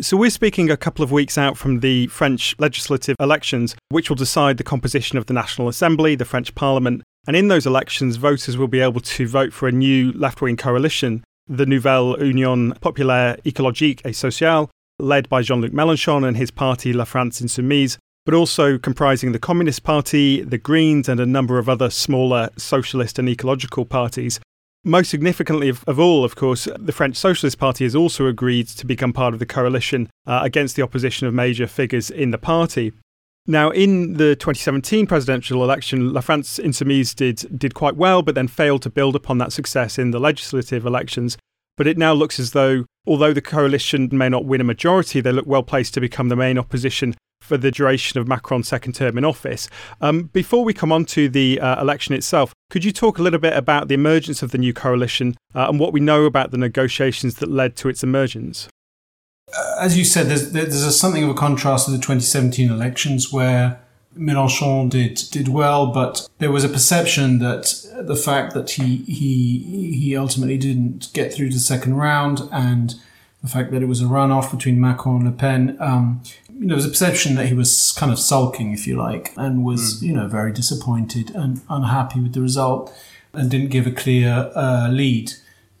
So, we're speaking a couple of weeks out from the French legislative elections, which will decide the composition of the National Assembly, the French Parliament. And in those elections, voters will be able to vote for a new left wing coalition, the Nouvelle Union Populaire Écologique et Sociale, led by Jean Luc Mélenchon and his party La France Insoumise, but also comprising the Communist Party, the Greens, and a number of other smaller socialist and ecological parties. Most significantly of, of, all, of course, the French Socialist Party has also agreed to become part of the coalition uh, against the opposition of major figures in the party. Now, in the 2017 presidential election, La France Insoumise did, did quite well, but then failed to build upon that success in the legislative elections. But it now looks as though, although the coalition may not win a majority, they look well placed to become the main opposition for the duration of Macron's second term in office. Um, before we come on to the uh, election itself, could you talk a little bit about the emergence of the new coalition uh, and what we know about the negotiations that led to its emergence? Uh, as you said, there's, there's a, something of a contrast to the 2017 elections where Mélenchon did did well, but there was a perception that the fact that he he he ultimately didn't get through to the second round and the fact that it was a runoff between Macron and Le Pen, um, there was a perception that he was kind of sulking, if you like, and was, mm. you know, very disappointed and unhappy with the result and didn't give a clear uh, lead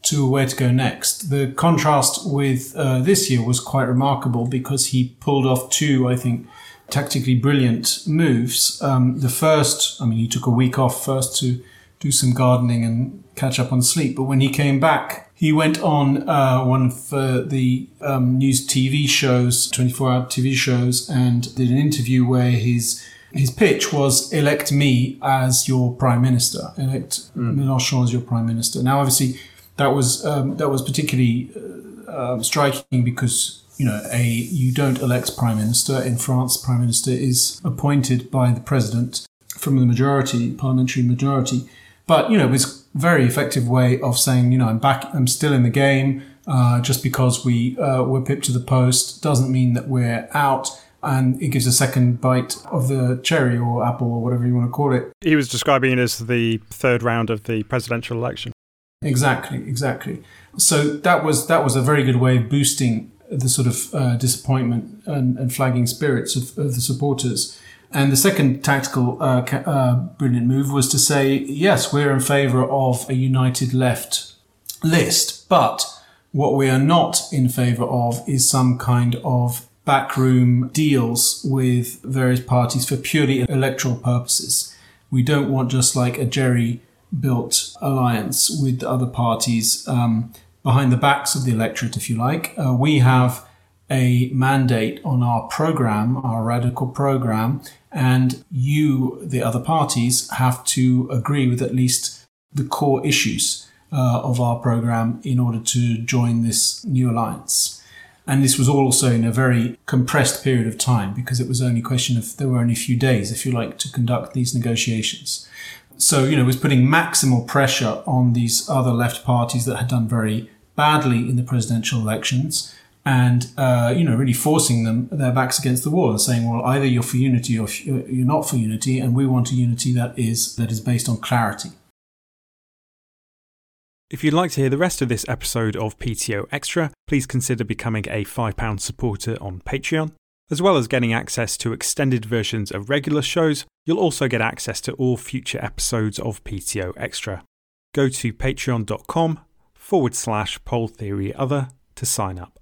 to where to go next. The contrast with uh, this year was quite remarkable because he pulled off two, I think, tactically brilliant moves. Um, the first, I mean, he took a week off first to do some gardening and catch up on sleep, but when he came back, he went on uh, one of uh, the um, news TV shows, 24 hour TV shows, and did an interview where his his pitch was elect me as your prime minister, elect mm. Mélenchon as your prime minister. Now, obviously, that was um, that was particularly uh, um, striking because you know a you don't elect prime minister in France. Prime minister is appointed by the president from the majority, parliamentary majority. But you know, it was a very effective way of saying, you know, I'm back, I'm still in the game. Uh, just because we uh, were pipped to the post doesn't mean that we're out. And it gives a second bite of the cherry or apple or whatever you want to call it. He was describing it as the third round of the presidential election. Exactly, exactly. So that was that was a very good way of boosting the sort of uh, disappointment and, and, flagging spirits of, of the supporters. And the second tactical uh, uh, brilliant move was to say, yes, we're in favour of a united left list, but what we are not in favour of is some kind of backroom deals with various parties for purely electoral purposes. We don't want just like a jerry built alliance with other parties um, behind the backs of the electorate, if you like. Uh, we have a mandate on our program, our radical program, and you, the other parties, have to agree with at least the core issues uh, of our program in order to join this new alliance. And this was also in a very compressed period of time because it was only a question of there were only a few days, if you like, to conduct these negotiations. So, you know, it was putting maximal pressure on these other left parties that had done very badly in the presidential elections and uh, you know really forcing them their backs against the wall and saying well either you're for unity or you're not for unity and we want a unity that is that is based on clarity if you'd like to hear the rest of this episode of PTO Extra, please consider becoming a £5 supporter on Patreon. As well as getting access to extended versions of regular shows, you'll also get access to all future episodes of PTO Extra. Go to patreon.com forward slash politics theory other to sign up.